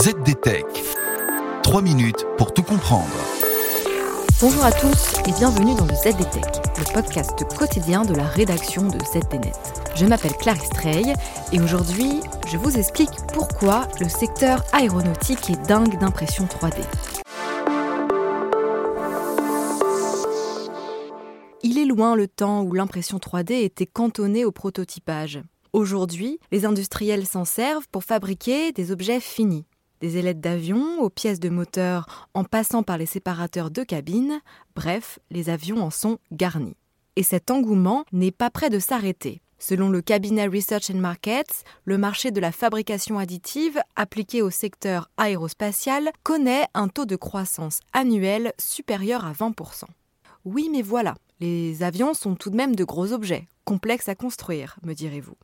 ZDTech. 3 minutes pour tout comprendre. Bonjour à tous et bienvenue dans le ZDTech, le podcast quotidien de la rédaction de ZDNet. Je m'appelle Clarisse Trey et aujourd'hui, je vous explique pourquoi le secteur aéronautique est dingue d'impression 3D. Il est loin le temps où l'impression 3D était cantonnée au prototypage. Aujourd'hui, les industriels s'en servent pour fabriquer des objets finis. Des ailettes d'avion aux pièces de moteur en passant par les séparateurs de cabine, bref, les avions en sont garnis. Et cet engouement n'est pas prêt de s'arrêter. Selon le cabinet Research and Markets, le marché de la fabrication additive appliqué au secteur aérospatial connaît un taux de croissance annuel supérieur à 20%. Oui, mais voilà, les avions sont tout de même de gros objets, complexes à construire, me direz-vous.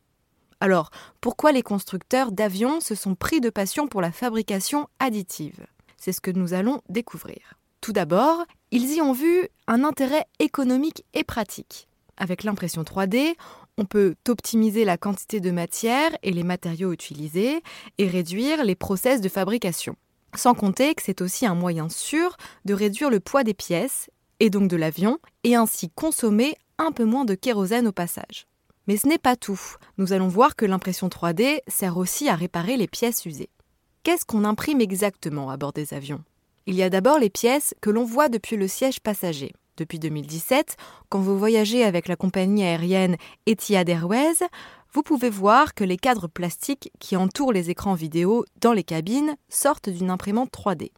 Alors, pourquoi les constructeurs d'avions se sont pris de passion pour la fabrication additive? C'est ce que nous allons découvrir. Tout d'abord, ils y ont vu un intérêt économique et pratique. Avec l'impression 3D, on peut optimiser la quantité de matière et les matériaux utilisés et réduire les process de fabrication. Sans compter que c'est aussi un moyen sûr de réduire le poids des pièces et donc de l'avion et ainsi consommer un peu moins de kérosène au passage. Mais ce n'est pas tout. Nous allons voir que l'impression 3D sert aussi à réparer les pièces usées. Qu'est-ce qu'on imprime exactement à bord des avions? Il y a d'abord les pièces que l'on voit depuis le siège passager. Depuis 2017, quand vous voyagez avec la compagnie aérienne Etihad Airways, vous pouvez voir que les cadres plastiques qui entourent les écrans vidéo dans les cabines sortent d'une imprimante 3D.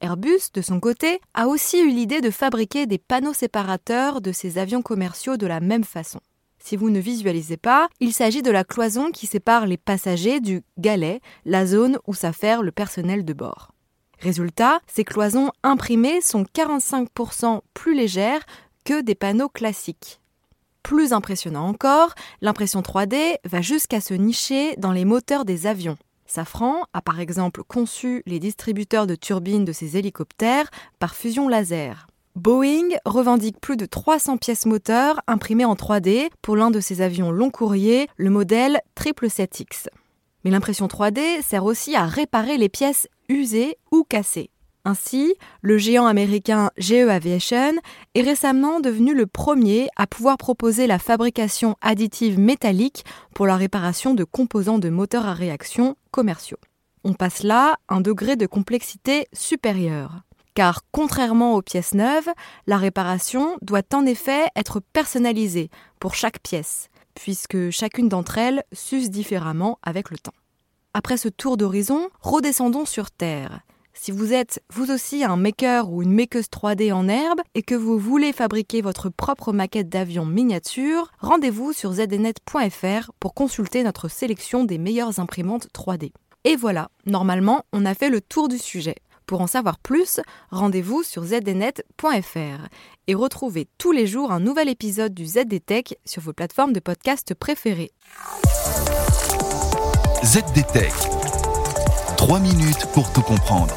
Airbus, de son côté, a aussi eu l'idée de fabriquer des panneaux séparateurs de ses avions commerciaux de la même façon. Si vous ne visualisez pas, il s'agit de la cloison qui sépare les passagers du galet, la zone où s'affaire le personnel de bord. Résultat, ces cloisons imprimées sont 45% plus légères que des panneaux classiques. Plus impressionnant encore, l'impression 3D va jusqu'à se nicher dans les moteurs des avions. Safran a par exemple conçu les distributeurs de turbines de ses hélicoptères par fusion laser. Boeing revendique plus de 300 pièces moteurs imprimées en 3D pour l'un de ses avions long courrier, le modèle 777X. Mais l'impression 3D sert aussi à réparer les pièces usées ou cassées. Ainsi, le géant américain GE Aviation est récemment devenu le premier à pouvoir proposer la fabrication additive métallique pour la réparation de composants de moteurs à réaction commerciaux. On passe là un degré de complexité supérieur car contrairement aux pièces neuves, la réparation doit en effet être personnalisée pour chaque pièce, puisque chacune d'entre elles s'use différemment avec le temps. Après ce tour d'horizon, redescendons sur Terre. Si vous êtes vous aussi un maker ou une makeuse 3D en herbe et que vous voulez fabriquer votre propre maquette d'avion miniature, rendez-vous sur zdnet.fr pour consulter notre sélection des meilleures imprimantes 3D. Et voilà, normalement, on a fait le tour du sujet. Pour en savoir plus, rendez-vous sur zdnet.fr et retrouvez tous les jours un nouvel épisode du ZDTech sur vos plateformes de podcast préférées. ZDTech. 3 minutes pour tout comprendre.